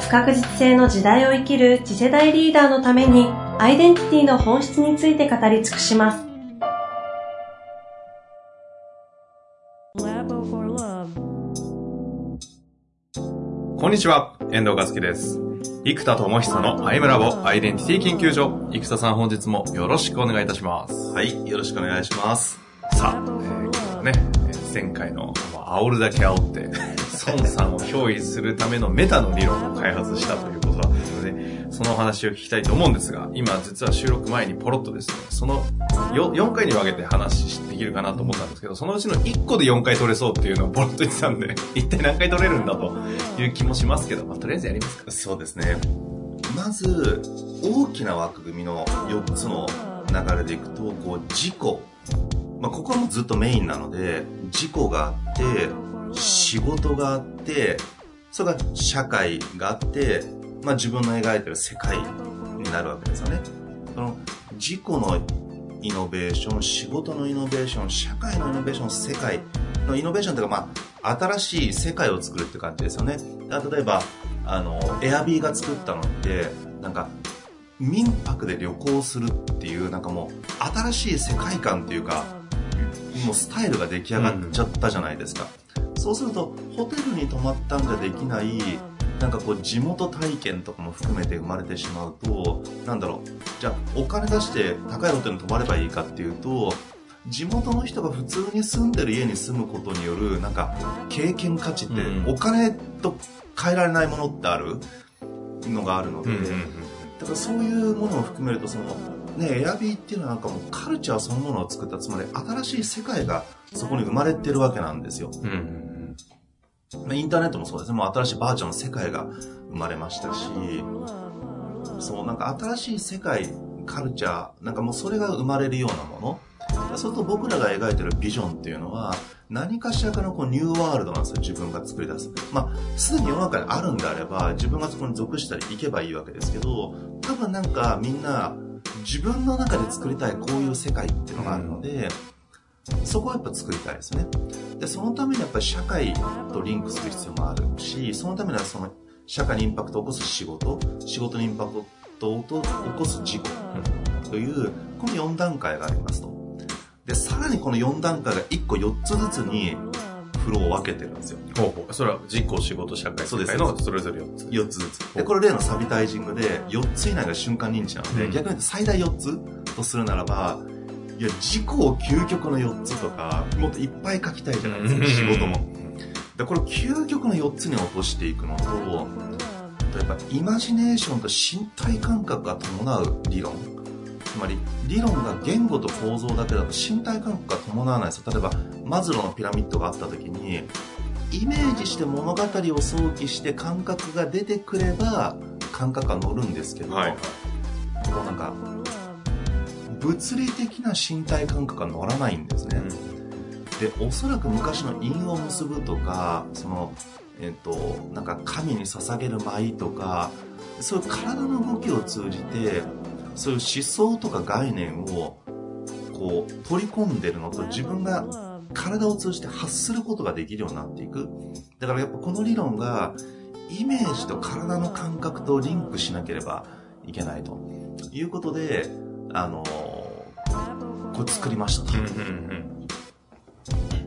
不確実性の時代を生きる次世代リーダーのためにアイデンティティの本質について語り尽くします。こんにちは、遠藤和樹です。生田智久のアイムラボアイデンティティ研究所。生田さん本日もよろしくお願いいたします。はい、よろしくお願いします。さあ、えー、ね、前回の煽るだけ煽って、孫さんを憑依するためのメタの理論を開発したということだったので、そのお話を聞きたいと思うんですが、今実は収録前にポロッとですね、その 4, 4回に分けて話できるかなと思ったんですけど、そのうちの1個で4回取れそうっていうのをポロッと言ってたんで、一体何回取れるんだという気もしますけど、まあ、とりあえずやりますか。そうですね。まず、大きな枠組みの4つの流れでいくと、こう、事故。まあ、ここはもうずっとメインなので、事故があって、仕事があって、それから社会があって、まあ、自分の描いてる世界になるわけですよね。その自己のイノベーション、仕事のイノベーション、社会のイノベーション、世界のイノベーションというか、まあ、新しい世界を作るって感じですよね。例えば、あの、エアビーが作ったのって、なんか、民泊で旅行するっていう、なんかもう、新しい世界観っていうか、もうスタイルが出来上がっちゃったじゃないですか。うん、そうすると、ホテルに泊まったんじゃできない、なんかこう地元体験とかも含めて生まれてしまうとなんだろう。じゃあお金出して高いホテルに泊まればいいかっていうと地元の人が普通に住んでる家に住むことによるなんか経験価値ってお金と変えられないものってあるのがあるので、だからそういうものを含めるとそのねエアビーっていうのはなんかもうカルチャーそのものを作ったつまり新しい世界がそこに生まれてるわけなんですよ。うんインターネットもそうですね。もう新しいバーチャルの世界が生まれましたし、そう、なんか新しい世界、カルチャー、なんかもうそれが生まれるようなもの。そうすると僕らが描いてるビジョンっていうのは、何かしらかのこうニューワールドなんですよ、自分が作り出す。まあ、すでに世の中にあるんであれば、自分がそこに属したり行けばいいわけですけど、多分なんかみんな、自分の中で作りたいこういう世界っていうのがあるので、うんそこはやっぱ作りたいですね。で、そのためにやっぱり社会とリンクする必要もあるし、そのためにはその社会にインパクトを起こす仕事、仕事にインパクトを起こす事故という、この4段階がありますと。で、さらにこの4段階が1個4つずつにフローを分けてるんですよ。ほうほう。それは実行、仕事、社会、世界のそれぞれ4つ。4つずつ。で、これ例のサビタイジングで4つ以内が瞬間認知なので、うん、逆に言うと最大4つとするならば、いや、自己を究極の4つとか、もっといっぱい書きたいじゃないですか、仕事も。で、これを究極の4つに落としていくのと、やっぱイマジネーションと身体感覚が伴う理論。つまり、理論が言語と構造だけだと身体感覚が伴わないですよ。例えば、マズローのピラミッドがあった時に、イメージして物語を想起して感覚が出てくれば、感覚が乗るんですけど、はい、こうなんか、物理的な身体感覚が乗らないんですね。で、おそらく昔の因を結ぶとか、その、えっ、と、なんか神に捧げる舞とか、そういう体の動きを通じて、そういう思想とか概念を、こう、取り込んでるのと自分が体を通じて発することができるようになっていく。だからやっぱこの理論が、イメージと体の感覚とリンクしなければいけないということで、あのこれ作りましたと。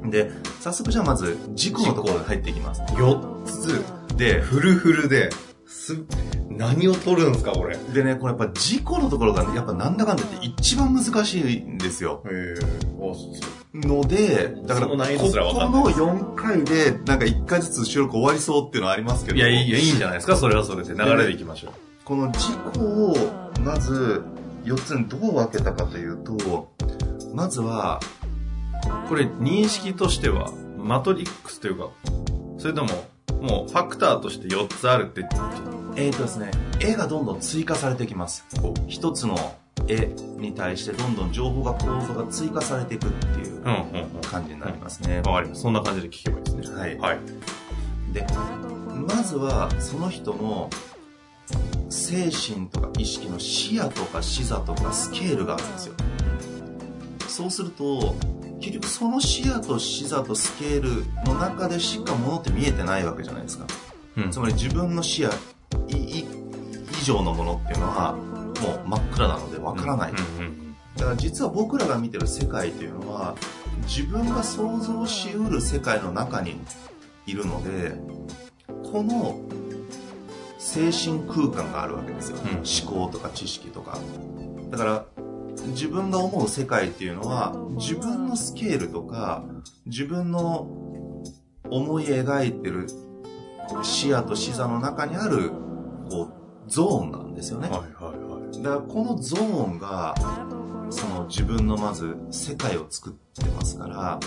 で、早速じゃあまず、事故のところに入っていきます。4つで、フルフルで、す、何を取るんですか、これ。でね、これやっぱ事故のところが、ね、やっぱなんだかんだって一番難しいんですよ。へので、だから、ここの4回で、なんか1回ずつ収録終わりそうっていうのはありますけど。いや、いやいいんじゃないですか、それはそれで。流れでいきましょう。この事故を、まず、4つにどう分けたかというと、まずは、これ認識としては、マトリックスというか、それとも、もうファクターとして4つあるってえーとですね、絵がどんどん追加されてきます。一つの絵に対してどんどん情報が構造が追加されていくっていううんうんうん。感じになりますね。わかります。そんな感じで聞けばいいですね。はい。はい。で、まずはその人の精神とか意識の視野とか視座とかスケールがあるんですよ。そうすると、結局その視野と視座とスケールの中でしか物って見えてないわけじゃないですか。うんつまり自分の視野以上のものっていうのはもう真っ暗なのでわからない。うんうん。だから実は僕らが見てる世界というのは自分が想像しうる世界の中にいるのでこの精神空間があるわけですよ、うん。思考とか知識とか。だから自分が思う世界っていうのは自分のスケールとか自分の思い描いてる視野と視座の中にあるこうゾーンなんですよね、はいはいはい。だからこのゾーンがその自分のまず世界を作ってますから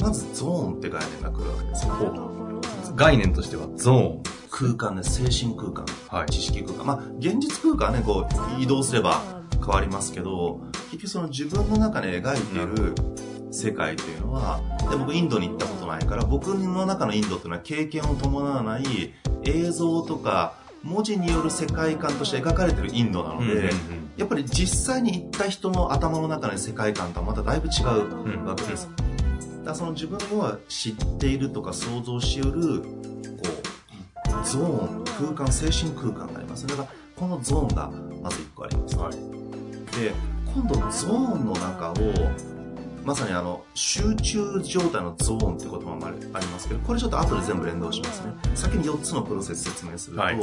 まずゾーンって概念が来るわけですよ。概念としてはゾーン。空間で精神空間。はい。知識空間。まあ現実空間はねこう移動すれば変わりますけど結局その自分の中で描いている世界というのはで僕インドに行ったことないから僕の中のインドっていうのは経験を伴わない映像とか文字による世界観として描かれてるインドなので、うんうんやっぱり実際に行った人の頭の中の世界観とはまただいぶ違うわけです。だからその自分は知っているとか想像しうる、こう、ゾーン、空間、精神空間があります。だからこのゾーンがまず1個あります。はい。で、今度ゾーンの中を、まさにあの、集中状態のゾーンって言葉もありありますけど、これちょっと後で全部連動しますね。先に4つのプロセス説明すると、はい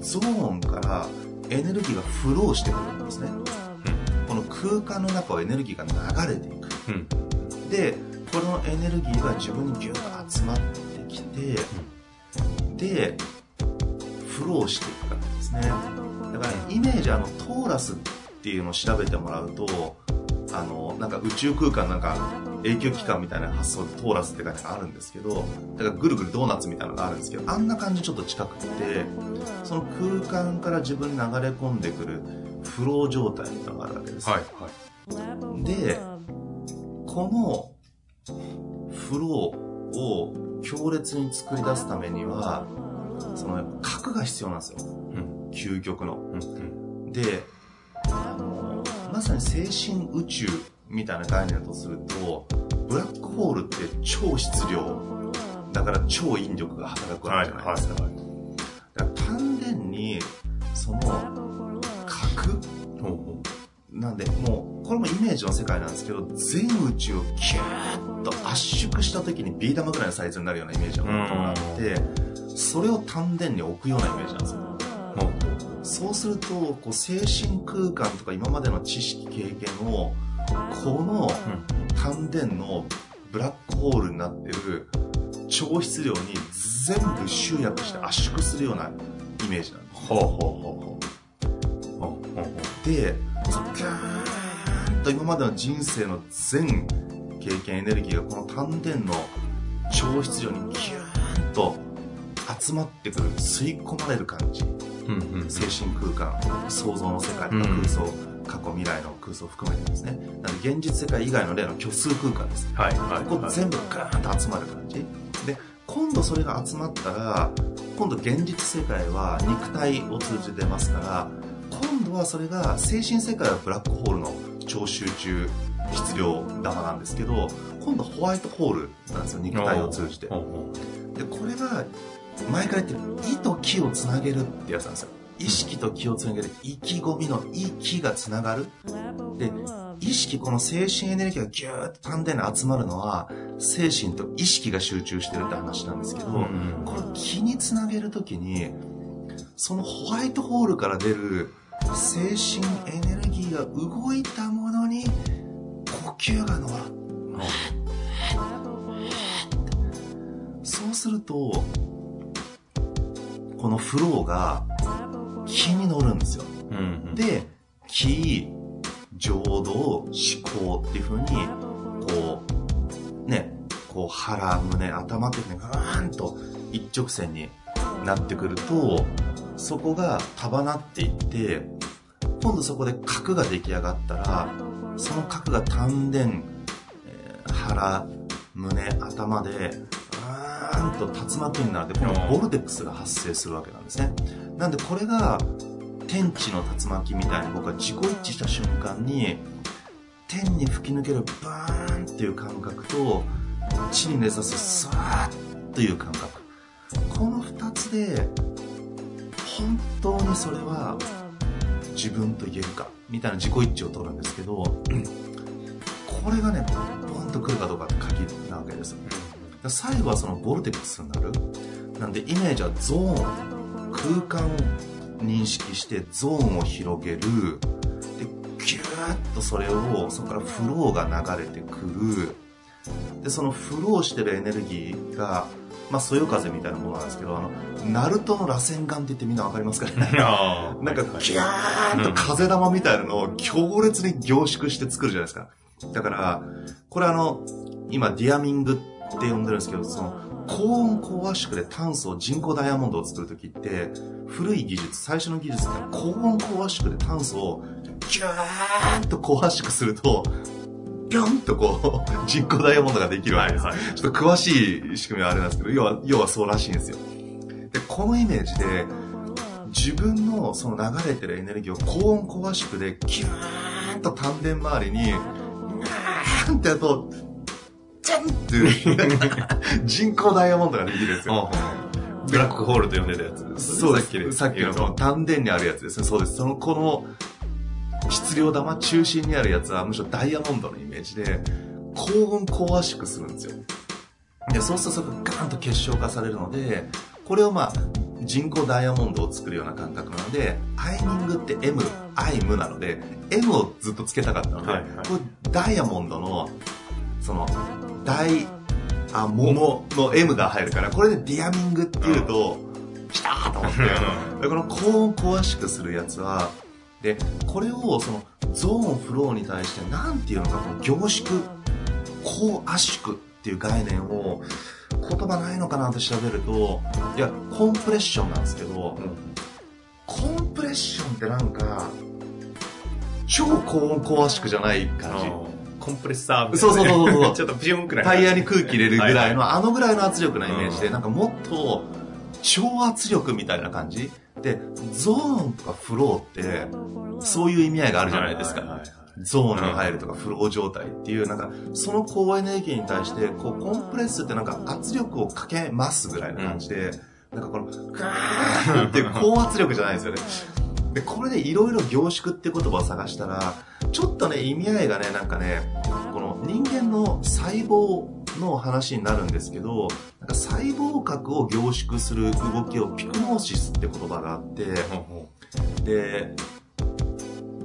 ゾーンからエネルギーがフローしてくるんですね。この空間の中をエネルギーが流れていく。うん。で、このエネルギーが自分にギュッと集まってきて、で、フローしていくからですね。だからイメージ、あの、トーラスっていうのを調べてもらうと、あの、なんか宇宙空間なんか永久期間みたいな発想でトーラスって書いてあるんですけど、だからぐるぐるドーナツみたいなのがあるんですけど、あんな感じちょっと近くて、その空間から自分に流れ込んでくるフロー状態みたいなのがあるわけです。はいはい。で、このフローを強烈に作り出すためには、その核が必要なんですよ。うん。究極の。うんうん。で、さに精神宇宙みたいな概念だとすると、ブラックホールって超質量、だから超引力が働くわけじゃないですか。はい。だから丹田に、その、核なんで、もう、これもイメージの世界なんですけど、全宇宙をキューッと圧縮した時にビー玉ぐらいのサイズになるようなイメージが伴って、それを丹田に置くようなイメージなんですよ。そうすると、こう、精神空間とか今までの知識、経験を、この丹田のブラックホールになってる超質量に全部集約して圧縮するようなイメージなんです。ほうほうほうほう。ほうほうほで、そのガーンと今までの人生の全経験エネルギーがこの丹田の超質量にギューンと集まってくる吸い込まれる感じう。うんうん。精神空間想像の世界とか空想、過去未来の空想を含めてですねなので現実世界以外の例の虚数空間ですはいはい。ここ全部ガーンと集まる感じで今度それが集まったら今度現実世界は肉体を通じて出ますから今度はそれが精神世界はブラックホールの超集中質量玉なんですけど今度ホワイトホールなんですよ肉体を通じてでこれが前から言ってる意と気をつなげるってやつなんですよ。意識と気をつなげる。意気込みの意気がつながる。で意識この精神エネルギーがギューッと丹田に集まるのは精神と意識が集中してるって話なんですけど、う。うんこれ気につなげるときにそのホワイトホールから出る精神エネルギーが動いたものに呼吸が乗る。そうするとこのフローが気に乗るんですようんうん。で気浄土思考っていう風にこうねこう腹胸頭っていうふうにガーンと一直線になってくるとそこが束なっていって今度そこで角が出来上がったらその角が丹田、えー腹胸頭でうーんと竜巻になってこのボルテックスが発生するわけなんですね。なんでこれが天地の竜巻みたいに僕は自己一致した瞬間に天に吹き抜けるバーンっていう感覚と地に根ざすスワーッという感覚。この2つで本当にそれは自分と言えるかみたいな自己一致を取るんですけどこれがねボンとくるかどうかって鍵なわけです最後はそのボルテックスになる。なんでイメージはゾーン空間を認識してゾーンを広げる。でギューッとそれをそこからフローが流れてくる。でそのフローしてるエネルギーがまあ、そよ風みたいなものなんですけど、あの、ナルトの螺旋岩って言ってみんなわかりますかね？あ なんか、ギャーンと風玉みたいなのを強烈に凝縮して作るじゃないですか。だから、これあの、今、ディアミングって呼んでるんですけど、その、高温高圧縮で炭素、人工ダイヤモンドを作るときって、古い技術、最初の技術って高温高圧縮で炭素をギューンと高圧縮すると、ピョンとこう、人工ダイヤモンドができるわけです。はいちょっと詳しい仕組みはあれなんですけど、要は、要はそうらしいんですよ。で、このイメージで、自分のその流れてるエネルギーを高温高圧縮でギューンと丹田周りに、ギューンってやると、ジャンっていう人工ダイヤモンドができるんですよ。ブラックホールと呼んでたやつ。そうで。さっきですさっきのその丹田にあるやつですね。そうです。その、この、質量玉中心にあるやつはむしろダイヤモンドのイメージで、高温高圧縮するんですよ。で、そうするとそこガーンと結晶化されるので、これをまあ、人工ダイヤモンドを作るような感覚なので、アイミングって M、アイムなので、M をずっとつけたかったので、はいはいこれダイヤモンドの、その、ダイ、あ、桃の M が入るから、これでディアミングっていうと、きたーと思って、でこの高温高圧縮するやつは、で、これをそのゾーンフローに対してなんていうのか、この凝縮、高圧縮っていう概念を言葉ないのかなって調べると、いや、コンプレッションなんですけど、コンプレッションってなんか、超高温高圧縮じゃない感じ。コンプレッサーみたいな。そうそうそうそうそう ちょっとプシュンくらい。タイヤに空気入れるぐらいはの、あのぐらいの圧力なイメージで、うんなんかもっと超圧力みたいな感じで、ゾーンとかフローって、そういう意味合いがあるじゃないですか。はいはいはいゾーンに入るとかフロー状態っていう、なんか、その高エネルギーに対して、こう、コンプレッスってなんか圧力をかけますぐらいな感じで、なんかこの、ガーンって高圧力じゃないんですよね。で、これでいろいろ凝縮って言葉を探したら、ちょっとね、意味合いがね、なんかね、この人間の細胞の話になるんですけど、なんか細胞核を凝縮する動きをピクノーシスって言葉があって、で、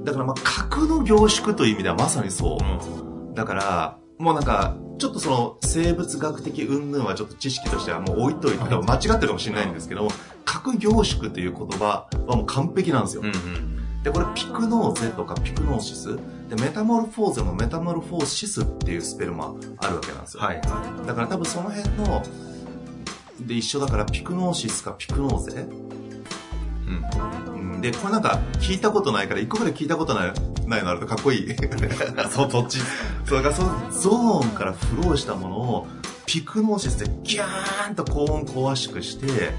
だからまあ核の凝縮という意味ではまさにそう。だから、もうなんか、ちょっとその生物学的云々はちょっと知識としてはもう置いといて、多分間違ってるかもしれないんですけど、核凝縮という言葉はもう完璧なんですよ。うんうん。で、これピクノーゼとかピクノーシス。で、メタモルフォーゼもメタモルフォーシスっていうスペルもあるわけなんですよ。はいはだから多分その辺の、で一緒だからピクノーシスかピクノーゼい。うん。うんで、これなんか聞いたことないから、一個ぐらい聞いたことない、ないのあるとかっこいい。そう、そっち。そう、だからそのゾーンからフローしたものを、ピクノーシスでギャーンと高温高圧縮して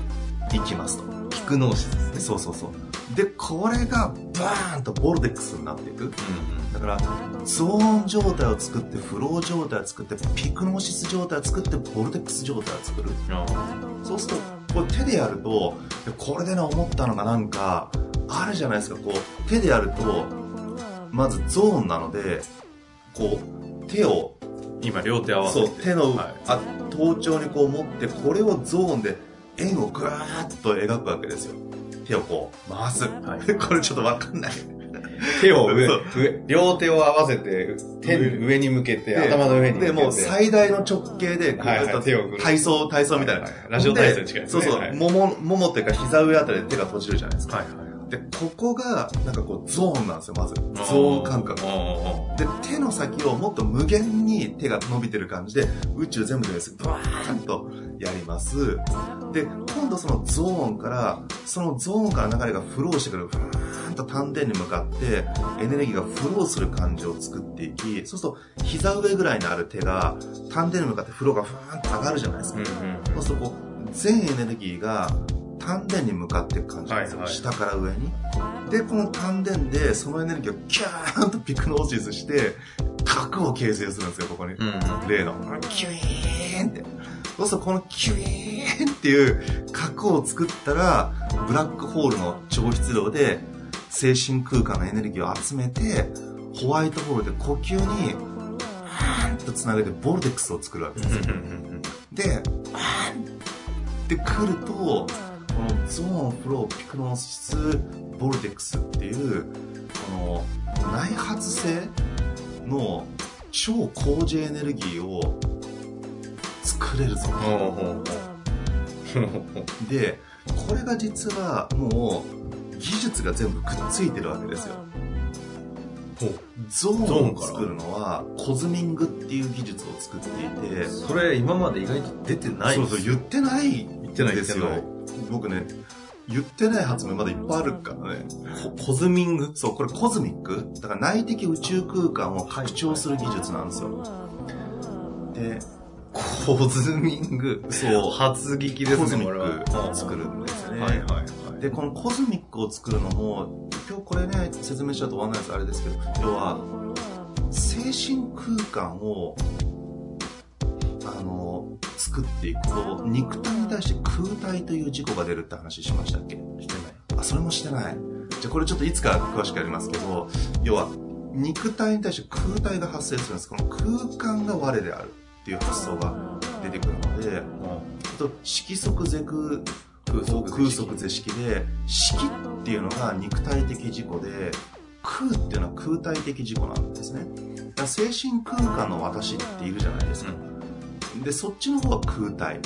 いきますと。ピクノーシスですね。そうそうそう。で、これがバーンとボルテックスになっていく。だから、ゾーン状態を作って、フロー状態を作って、ピクノーシス状態を作って、ボルテックス状態を作る。うん。そうすると、これ手でやると、でこれでね、思ったのがなんか、あるじゃないですか、こう、手でやると、まずゾーンなので、こう、手を、今、両手合わせて。そう、手の、はいあ頭頂にこう持って、これをゾーンで円をぐーっと描くわけですよ。手をこう、回す。はい これちょっとわかんない。手を上上、両手を合わせて、手上上に向けて、頭の上に向けで、て。もう最大の直径で、こうはいはいやった手を体操、体操みたいな。はいはいラジオ体操に近いですねそうそう、はいもも、ももっていうか膝上あたりで手が閉じるじゃないですか。はいはい。で、ここが、なんかこう、ゾーンなんですよ、まず。ゾーン感覚。で、手の先をもっと無限に手が伸びてる感じで、宇宙全部でです。ブワーンとやります。で、今度そのゾーンから、そのゾーンから流れがフローしてくる。ふーんと丹田に向かって、エネルギーがフローする感じを作っていき、そうすると、膝上ぐらいにある手が、丹田に向かってフローがふーんと上がるじゃないですか。そうするとこう、全エネルギーが丹田に向かっていく感じなんですよ。はいはい下から上に。で、この丹田でそのエネルギーをキャーンとピクノーシスして、核を形成するんですよ、ここに。例の。キュイーンって。そうするとこのキュイーンっていう核を作ったら、ブラックホールの超質量で精神空間のエネルギーを集めて、ホワイトホールで呼吸に、はーんと繋げてボルテックスを作るわけですよ。で、あーってくると、このゾーン、フロー、ピクノーシス、ボルテックスっていう、この内発性の超高次エネルギーを作れるぞ。で、これが実はもう技術が全部くっついてるわけですよ。ゾーンを作るのはコズミングっていう技術を作っていて、それ今まで意外と出てないそうそう、言ってない言ってないですよ。僕ね、言ってない発明まだいっぱいあるからね。ココズミング？そう、これコズミック？だから内的宇宙空間を拡張する技術なんですよ。で、コズミング？そう初聞きですねコズミック。を作るんですよね。はいはいはい。で、このコズミックを作るのも、今日これね、説明しちゃうと終わらないです。あれですけど、要は、精神空間を、作っていくと、肉体に対して空体という事故が出るって話しましたっけ？してない。あ、それもしてない。じゃあこれちょっといつか詳しくやりますけど、要は、肉体に対して空体が発生するんです。この空間が我であるっていう発想が出てくるので、あと色即是空空即是色で色っていうのが肉体的自己で空っていうのは空体的自己なんですね。だから精神空間の私っているじゃないですか、でそっちの方は空体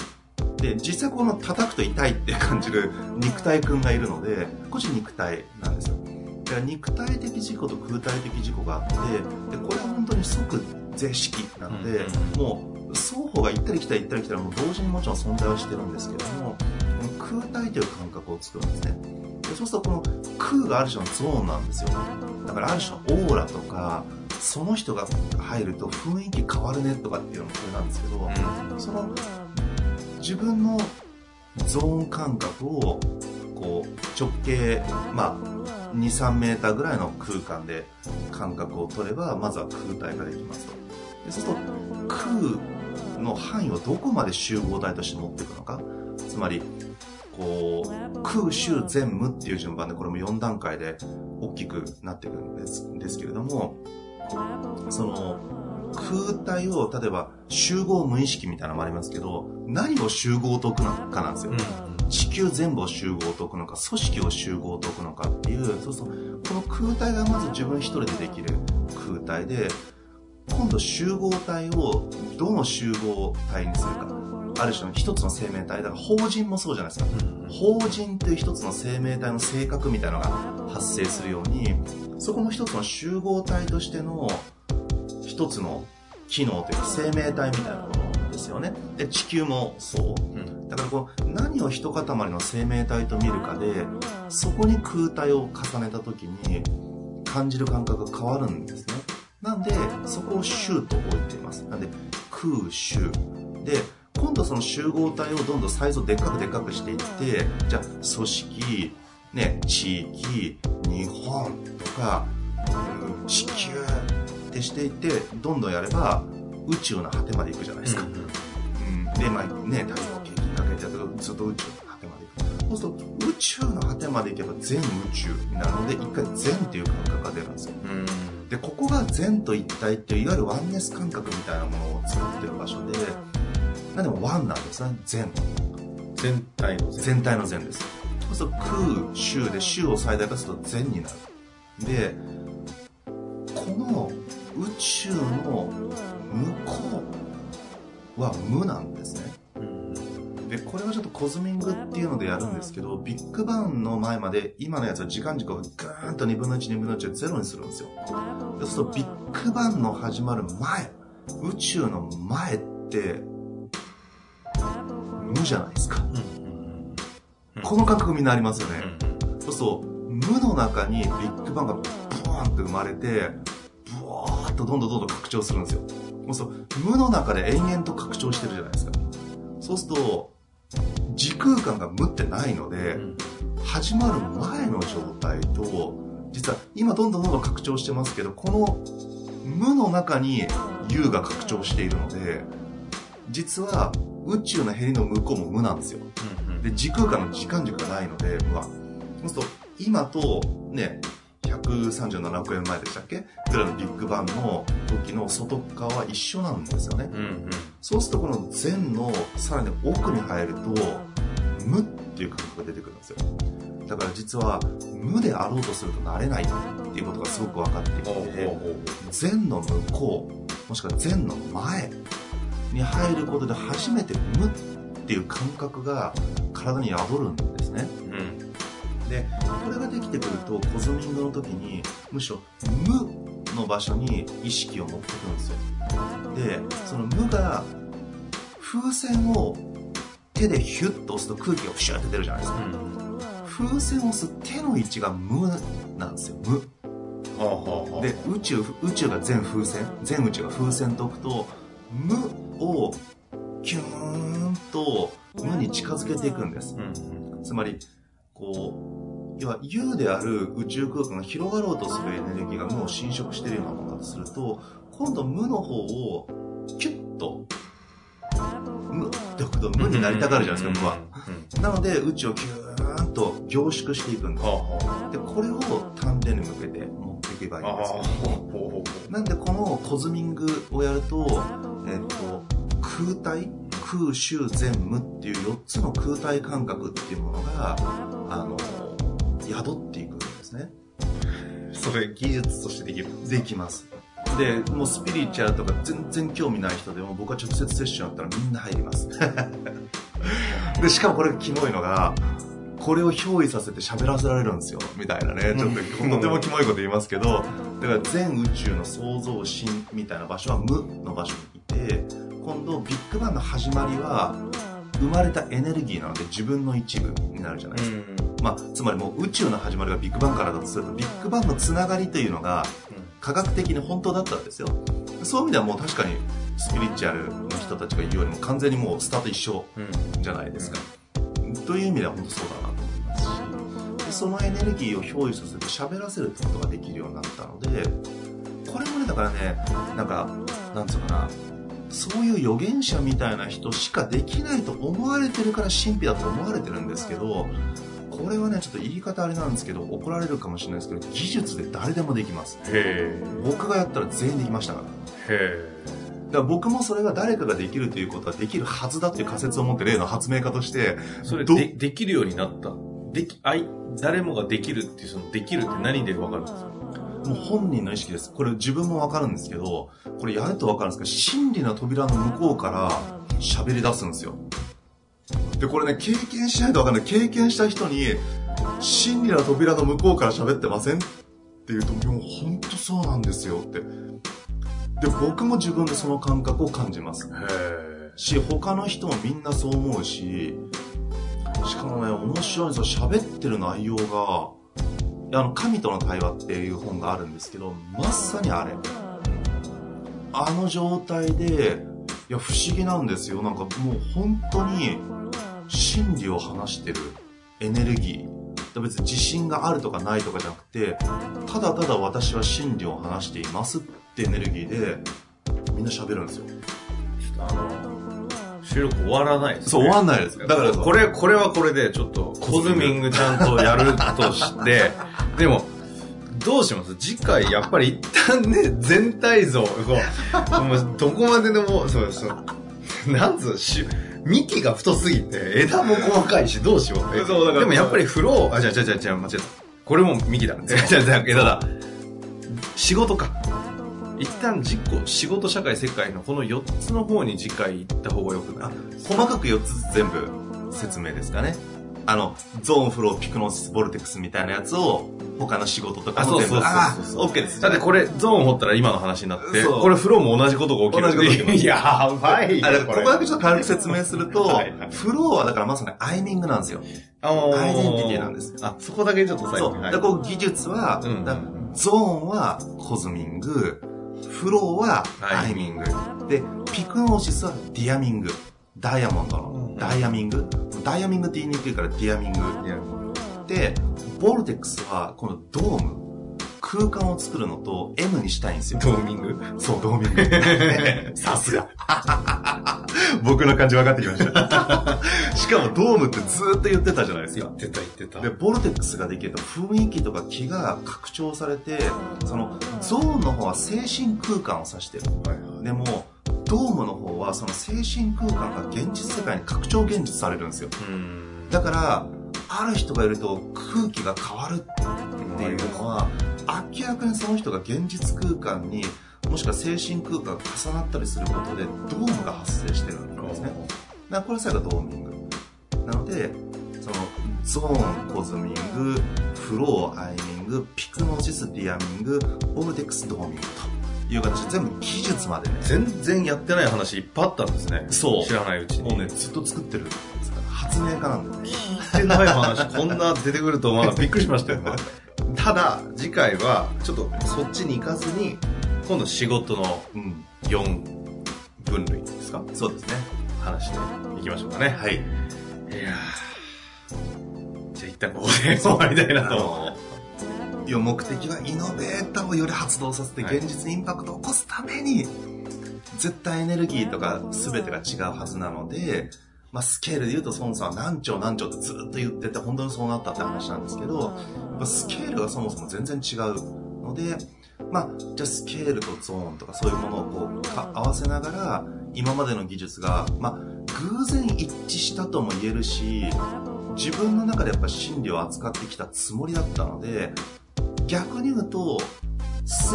で実際この叩くと痛いって感じる肉体くんがいるのでこっち肉体なんですよ。だから肉体的自己と空体的自己があってでこれは本当に即是色なので、もう双方が行ったり来たり行ったり来たりもう同時にもちろん存在はしてるんですけども空体という感覚を作るんですね。でそうするとこの空がある種のゾーンなんですよだからある種のオーラとかその人が入ると雰囲気変わるねとかっていうのもこれなんですけど、その自分のゾーン感覚をこう直径まあ23メーターぐらいの空間で感覚を取ればまずは空体ができますと。でそうすると空の範囲をどこまで集合体として持っていくのか。つまりこう空集全無っていう順番でこれも4段階で大きくなっていくんですですけれどもその空体を例えば集合無意識みたいなのもありますけど何を集合と置くのかなんですよ、地球全部を集合と置くのか組織を集合と置くのかっていうそうするとこの空体がまず自分一人でできる空体で今度集合体をどの集合体にするかある種の一つの生命体だから法人もそうじゃないですか。法人という一つの生命体の性格みたいなのが発生するようにそこも一つの集合体としての一つの機能というか生命体みたいなものですよね。で地球もそう。だからこう何を一塊の生命体と見るかでそこに空体を重ねた時に感じる感覚が変わるんですね。なんでそこを集と置いています。なんで空集で今度その集合体をどんどんサイズをでっかくでっかくしていってじゃあ組織、ね、地域日本とか、うん地球ってしていってどんどんやれば宇宙の果てまで行くじゃないですか、うん、でまあね太陽系きっかけてずっと宇宙の果てまで行く。そうすると宇宙の果てまで行けば全宇宙になるので一回全っていう感覚が出るんですよ。でここが全と一体っていういわゆるワンネス感覚みたいなものを作ってる場所でなんでもワンなんですね全。全体の全。全体の全です。そうすると空周で周を最大化すると全になる。でこの宇宙の向こうは無なんですね。で、これはちょっとコズミングっていうのでやるんですけど、ビッグバンの前まで、今のやつは時間軸をガーンと2分の1、2分の1をゼロにするんですよ。そうすると、ビッグバンの始まる前、宇宙の前って、無じゃないですか。この感覚みんなありますよね。そうすると、無の中にビッグバンがブワーンって生まれて、ブワーッとどんどんどんどん拡張するんですよ。そうすると無の中で延々と拡張してるじゃないですか。そうすると、時空間が無ってないので、始まる前の状態と、実は今どんどんどんどん拡張してますけど、この無の中に U が拡張しているので、実は宇宙のヘリの向こうも無なんですよ。で、時空間の時間軸がないので、無は。そうすると、今とね、137億円前でしたっけ？ぐらいのビッグバンの時の外側は一緒なんですよね。そうするとこの善のさらに奥に入ると、無っていう感覚が出てくるんですよ。だから実は無であろうとするとなれないっていうことがすごく分かってきて、善の向こう、もしくは善の前に入ることで初めて無っていう感覚が体に宿るんですね。で、これができてくるとコズミングの時にむしろ無の場所に意識を持ってくるんですよ。で、その無が風船を手でヒュッと押すと空気がプシューって出るじゃないですか。風船を押す手の位置が無なんですよ、無。で、宇宙、宇宙が全風船、全宇宙が風船と置くと、無をキューンと無に近づけていくんです。つまり、こう、要は U である宇宙空間が広がろうとするエネルギーが無を侵食しているようなものだとすると、今度無の方をキュッと、無って置くと無になりたがるじゃないですか、無は。なので宇宙をキューンと凝縮していくんです。で、これを丹田に向けていけばいいんですよ。なんでこのコズミングをやると、えっと、空体、空、周、全、無っていう4つの空体感覚っていうものが、あの、宿っていくんですね。それ技術としてできるできます。で、もうスピリチュアルとか全然興味ない人でも僕は直接セッションやったらみんな入ります。で、しかもこれキモいのが、これを憑依させて喋らせられるんですよ。みたいなね。ちょっと、とてもキモいこと言いますけど、だから全宇宙の創造心みたいな場所は無の場所にいて、今度ビッグバンの始まりは、生まれたエネルギーなので自分の一部になるじゃないですか。まあ、つまりもう宇宙の始まりがビッグバンからだとすると、ビッグバンのつながりというのが、科学的に本当だったんですよ。そういう意味ではもう確かにスピリチュアルの人たちが言うよりも完全にもうスタート一緒じゃないですか。という意味では本当そうだなそのエネルギーを憑依させて喋らせるってことができるようになったので、これもね、だからね、なんか、なんつうかな、そういう預言者みたいな人しかできないと思われてるから神秘だと思われてるんですけど、これはね、ちょっと言い方あれなんですけど、怒られるかもしれないですけど、技術で誰でもできます。へ僕がやったら全員できましたから。えへだから僕もそれが誰かができるということはできるはずだっていう仮説を持って例の発明家として、えそれどでできるようになった？できあい誰もができるっていうそのできるって何でわかるんですか？もう本人の意識です。これ自分もわかるんですけど、これやるとわかるんですけど、真理の扉の向こうから喋り出すんですよ。で、これね、経験しないとわかんない。経験した人に、真理の扉の向こうから喋ってません？って言うと、もう本当そうなんですよって。で、僕も自分でその感覚を感じます。へえし、他の人もみんなそう思うし、しかもね、面白いんですよ。喋ってる内容が、あの、神との対話っていう本があるんですけど、まさにあれ。あの状態で、いや、不思議なんですよ。なんかもう本当に、真理を話してるエネルギー。別に自信があるとかないとかじゃなくて、ただただ私は真理を話していますってエネルギーで、みんな喋るんですよ。あの収録終わらないです、ね、そう、終わんないです。だからこれ、これはこれでちょっとコズミングちゃんとやるとして、でも、どうします？次回、やっぱり一旦ね、全体像、こう、もうどこまででも、そうそう、なんつう、し幹が太すぎて、枝も細かいし、どうしよう。そうだからでもやっぱりフロー、あ、じゃあじゃあじゃあ間違えた。これも幹だ。じゃあじゃあ枝だ。仕事か。一旦実行、仕事、社会、世界のこの4つの方に次回行った方がよくない？細かく4つ全部説明ですかね。あの、ゾーン、フロー、ピクノシス、ボルテックスみたいなやつを、他の仕事とかも全部。あそうあ、OK です。だってこれ、ゾーン掘ったら今の話になって、これフローも同じことが起きる。同じことが起きますやばいよあこれここだけちょっと軽く説明すると、フローはだからまさにアイミングなんですよ。あのーアイデンティティなんですあ、そこだけちょっと最そう。だこう技術は、うんゾーンはコズミング、フローははいアイミング。で、ピクノーシスはディアミング。ダイヤモンドのダイヤミング。ダイヤミングって言いにくいからディアミング。で、ボルテックスはこのドーム。空間を作るのと M にしたいんですよ。ドーミング？そう、ドーミング。さすが。僕の感じ分かってきました。しかもドームってずーっと言ってたじゃないですか。ってた言ってた。で、ボルテックスができると雰囲気とか気が拡張されて、そのゾーンの方は精神空間を指してる。でも、ドームの方はその精神空間が現実世界に拡張現実されるんですよ。うん。だから、ある人がいると空気が変わるっていうのは、明らかにその人が現実空間に、もしくは精神空間が重なったりすることで、ドームが発生してるんですね。だからこれさがドーミング。なので、その、ゾーン、コズミング、フロー、アイミング、ピクノシス、ディアミング、ボルテックス、ドーミングという形で全部技術までね、全然やってない話いっぱいあったんですね。そう知らないうちに。もうね、ずっと作ってるんですから、発明家なんでね。聞いてない話、こんな出てくるとまだびっくりしましたよ。ただ、次回は、ちょっとそっちに行かずに、今度仕事のうん。4分類ですか？そうですね。話していきましょうかね。はい。いやーじゃあ一旦ここで終わりたいなあと。の、いや目的はイノベーターをより発動させてはい現実にインパクトを起こすために、絶対エネルギーとか全てが違うはずなので、まあ、スケールで言うと孫さんは何兆何兆ってずっと言ってて本当にそうなったって話なんですけど、やっぱスケールがそもそも全然違うので、まあ、じゃあスケールとゾーンとかそういうものをこうか合わせながら、今までの技術が、まあ、偶然一致したとも言えるし、自分の中でやっぱ心理を扱ってきたつもりだったので、逆に言うと、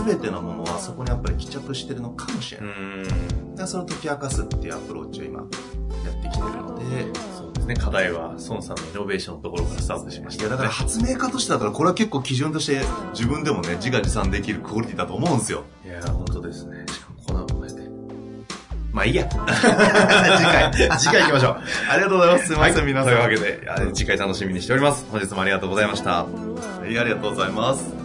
全てのものはそこにやっぱり帰着してるのかもしれうない。ーん。でそれを解き明かすっていうアプローチを今やってきてるので、そうですね。課題は、孫さんのイノベーションのところからスタートしました、いやだから発明家としてだからこれは結構基準として自分でもね、自画自賛できるクオリティだと思うんですよ。いやー、本当ですね。しかもこの前で。まあいいや。次回次回行きましょう。ありがとうございます。すいません、はい皆さん。というわけで、あ次回楽しみにしております。本日もありがとうございました。はいありがとうございます。